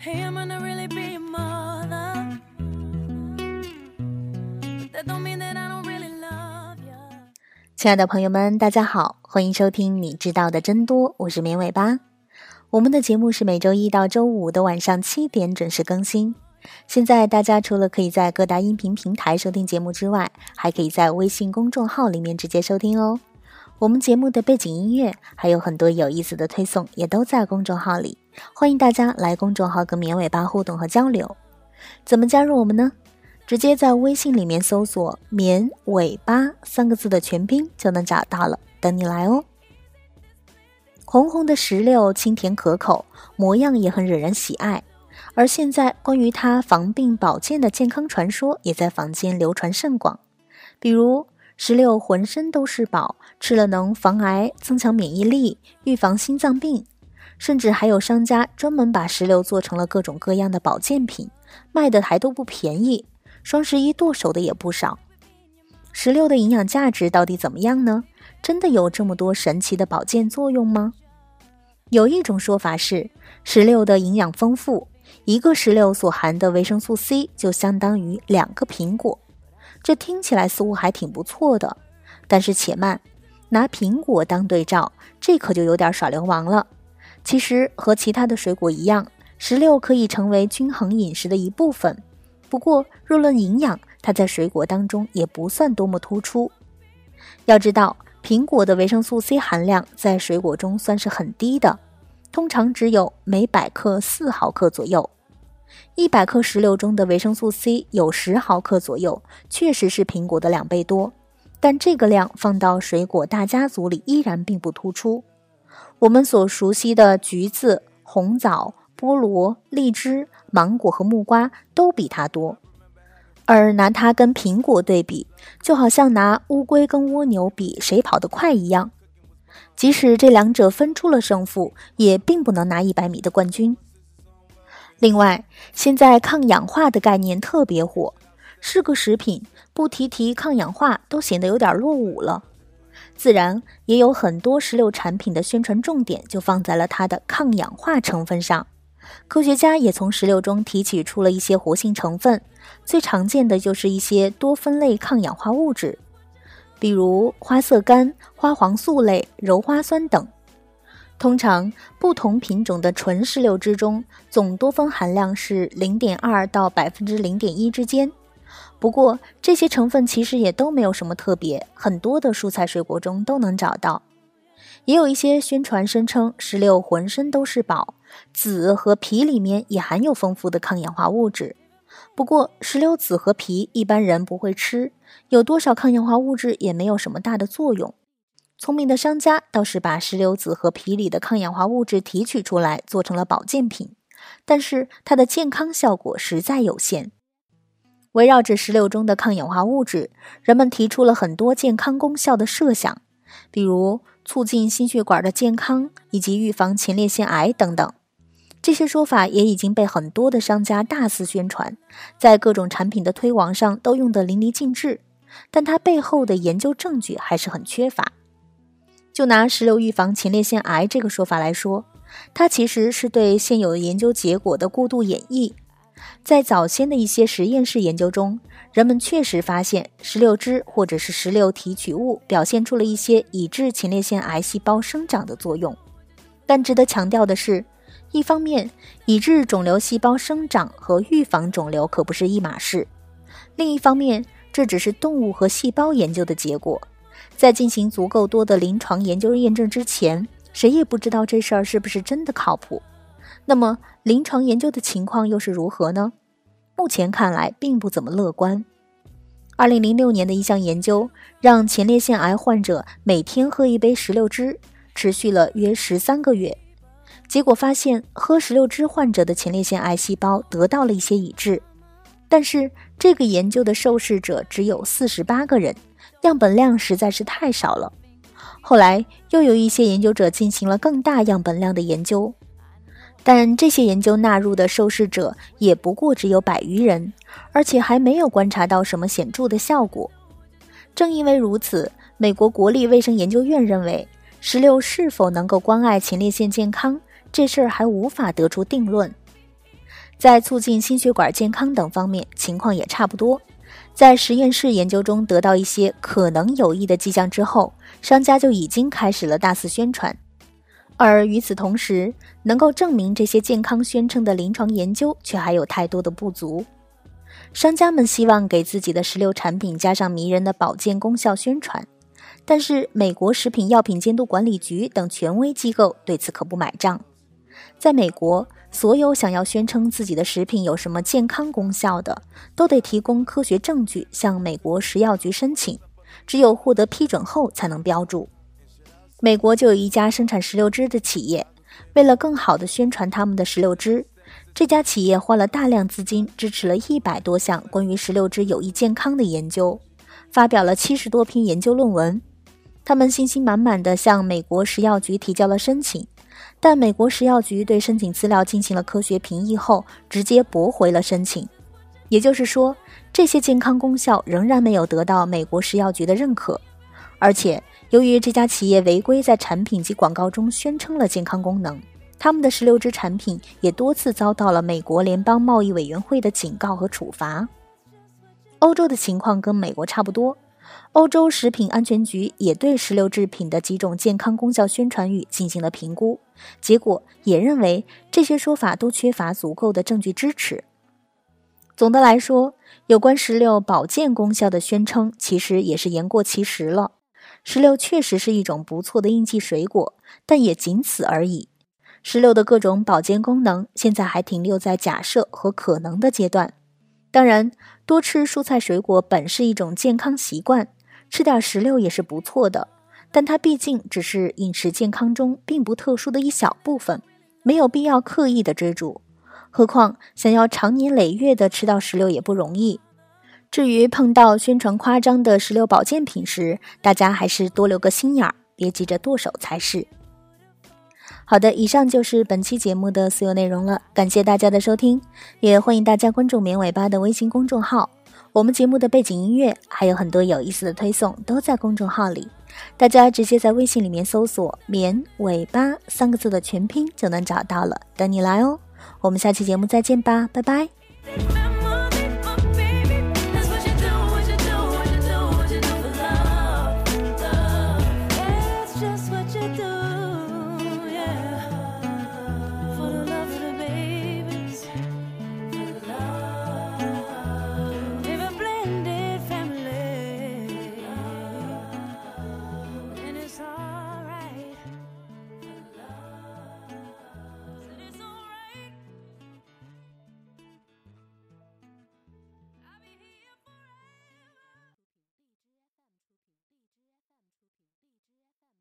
Hey, I'm gonna really be your mother. That don't mean that I don't really love you. 亲爱的朋友们，大家好，欢迎收听你知道的真多，我是绵尾巴。我们的节目是每周一到周五的晚上七点准时更新。现在大家除了可以在各大音频平台收听节目之外，还可以在微信公众号里面直接收听哦。我们节目的背景音乐还有很多有意思的推送，也都在公众号里，欢迎大家来公众号跟绵尾巴互动和交流。怎么加入我们呢？直接在微信里面搜索“绵尾巴”三个字的全拼就能找到了，等你来哦。红红的石榴清甜可口，模样也很惹人喜爱。而现在，关于它防病保健的健康传说也在坊间流传甚广，比如石榴浑身都是宝，吃了能防癌、增强免疫力、预防心脏病，甚至还有商家专门把石榴做成了各种各样的保健品，卖的还都不便宜。双十一剁手的也不少。石榴的营养价值到底怎么样呢？真的有这么多神奇的保健作用吗？有一种说法是，石榴的营养丰富。一个石榴所含的维生素 C 就相当于两个苹果，这听起来似乎还挺不错的。但是且慢，拿苹果当对照，这可就有点耍流氓了。其实和其他的水果一样，石榴可以成为均衡饮食的一部分。不过若论营养，它在水果当中也不算多么突出。要知道，苹果的维生素 C 含量在水果中算是很低的。通常只有每百克四毫克左右，一百克石榴中的维生素 C 有十毫克左右，确实是苹果的两倍多。但这个量放到水果大家族里依然并不突出。我们所熟悉的橘子、红枣、菠萝、荔枝、芒果和木瓜都比它多，而拿它跟苹果对比，就好像拿乌龟跟蜗牛比谁跑得快一样。即使这两者分出了胜负，也并不能拿一百米的冠军。另外，现在抗氧化的概念特别火，是个食品，不提提抗氧化都显得有点落伍了。自然，也有很多石榴产品的宣传重点就放在了它的抗氧化成分上。科学家也从石榴中提取出了一些活性成分，最常见的就是一些多酚类抗氧化物质。比如花色苷、花黄素类、鞣花酸等。通常，不同品种的纯石榴汁中总多酚含量是零点二到百分之零点一之间。不过，这些成分其实也都没有什么特别，很多的蔬菜水果中都能找到。也有一些宣传声称石榴浑身都是宝，籽和皮里面也含有丰富的抗氧化物质。不过，石榴籽和皮一般人不会吃。有多少抗氧化物质也没有什么大的作用。聪明的商家倒是把石榴籽和皮里的抗氧化物质提取出来，做成了保健品，但是它的健康效果实在有限。围绕着石榴中的抗氧化物质，人们提出了很多健康功效的设想，比如促进心血管的健康以及预防前列腺癌等等。这些说法也已经被很多的商家大肆宣传，在各种产品的推广上都用得淋漓尽致。但它背后的研究证据还是很缺乏。就拿石榴预防前列腺癌这个说法来说，它其实是对现有的研究结果的过度演绎。在早先的一些实验室研究中，人们确实发现石榴汁或者是石榴提取物表现出了一些抑制前列腺癌细胞生长的作用。但值得强调的是，一方面，抑制肿瘤细胞生长和预防肿瘤可不是一码事；另一方面，这只是动物和细胞研究的结果，在进行足够多的临床研究验证之前，谁也不知道这事儿是不是真的靠谱。那么，临床研究的情况又是如何呢？目前看来并不怎么乐观。二零零六年的一项研究，让前列腺癌患者每天喝一杯石榴汁，持续了约十三个月，结果发现，喝石榴汁患者的前列腺癌细胞得到了一些抑制。但是这个研究的受试者只有四十八个人，样本量实在是太少了。后来又有一些研究者进行了更大样本量的研究，但这些研究纳入的受试者也不过只有百余人，而且还没有观察到什么显著的效果。正因为如此，美国国立卫生研究院认为，石榴是否能够关爱前列腺健康这事儿还无法得出定论。在促进心血管健康等方面，情况也差不多。在实验室研究中得到一些可能有益的迹象之后，商家就已经开始了大肆宣传。而与此同时，能够证明这些健康宣称的临床研究却还有太多的不足。商家们希望给自己的石榴产品加上迷人的保健功效宣传，但是美国食品药品监督管理局等权威机构对此可不买账。在美国，所有想要宣称自己的食品有什么健康功效的，都得提供科学证据向美国食药局申请，只有获得批准后才能标注。美国就有一家生产石榴汁的企业，为了更好地宣传他们的石榴汁，这家企业花了大量资金支持了一百多项关于石榴汁有益健康的研究，发表了七十多篇研究论文。他们信心满满地向美国食药局提交了申请，但美国食药局对申请资料进行了科学评议后，直接驳回了申请。也就是说，这些健康功效仍然没有得到美国食药局的认可，而且。由于这家企业违规在产品及广告中宣称了健康功能，他们的石榴汁产品也多次遭到了美国联邦贸易委员会的警告和处罚。欧洲的情况跟美国差不多，欧洲食品安全局也对石榴制品的几种健康功效宣传语进行了评估，结果也认为这些说法都缺乏足够的证据支持。总的来说，有关石榴保健功效的宣称其实也是言过其实了。石榴确实是一种不错的应季水果，但也仅此而已。石榴的各种保健功能现在还停留在假设和可能的阶段。当然，多吃蔬菜水果本是一种健康习惯，吃点石榴也是不错的。但它毕竟只是饮食健康中并不特殊的一小部分，没有必要刻意的追逐。何况想要长年累月的吃到石榴也不容易。至于碰到宣传夸张的石榴保健品时，大家还是多留个心眼儿，别急着剁手才是。好的，以上就是本期节目的所有内容了，感谢大家的收听，也欢迎大家关注“绵尾巴”的微信公众号。我们节目的背景音乐还有很多有意思的推送都在公众号里，大家直接在微信里面搜索“绵尾巴”三个字的全拼就能找到了，等你来哦。我们下期节目再见吧，拜拜。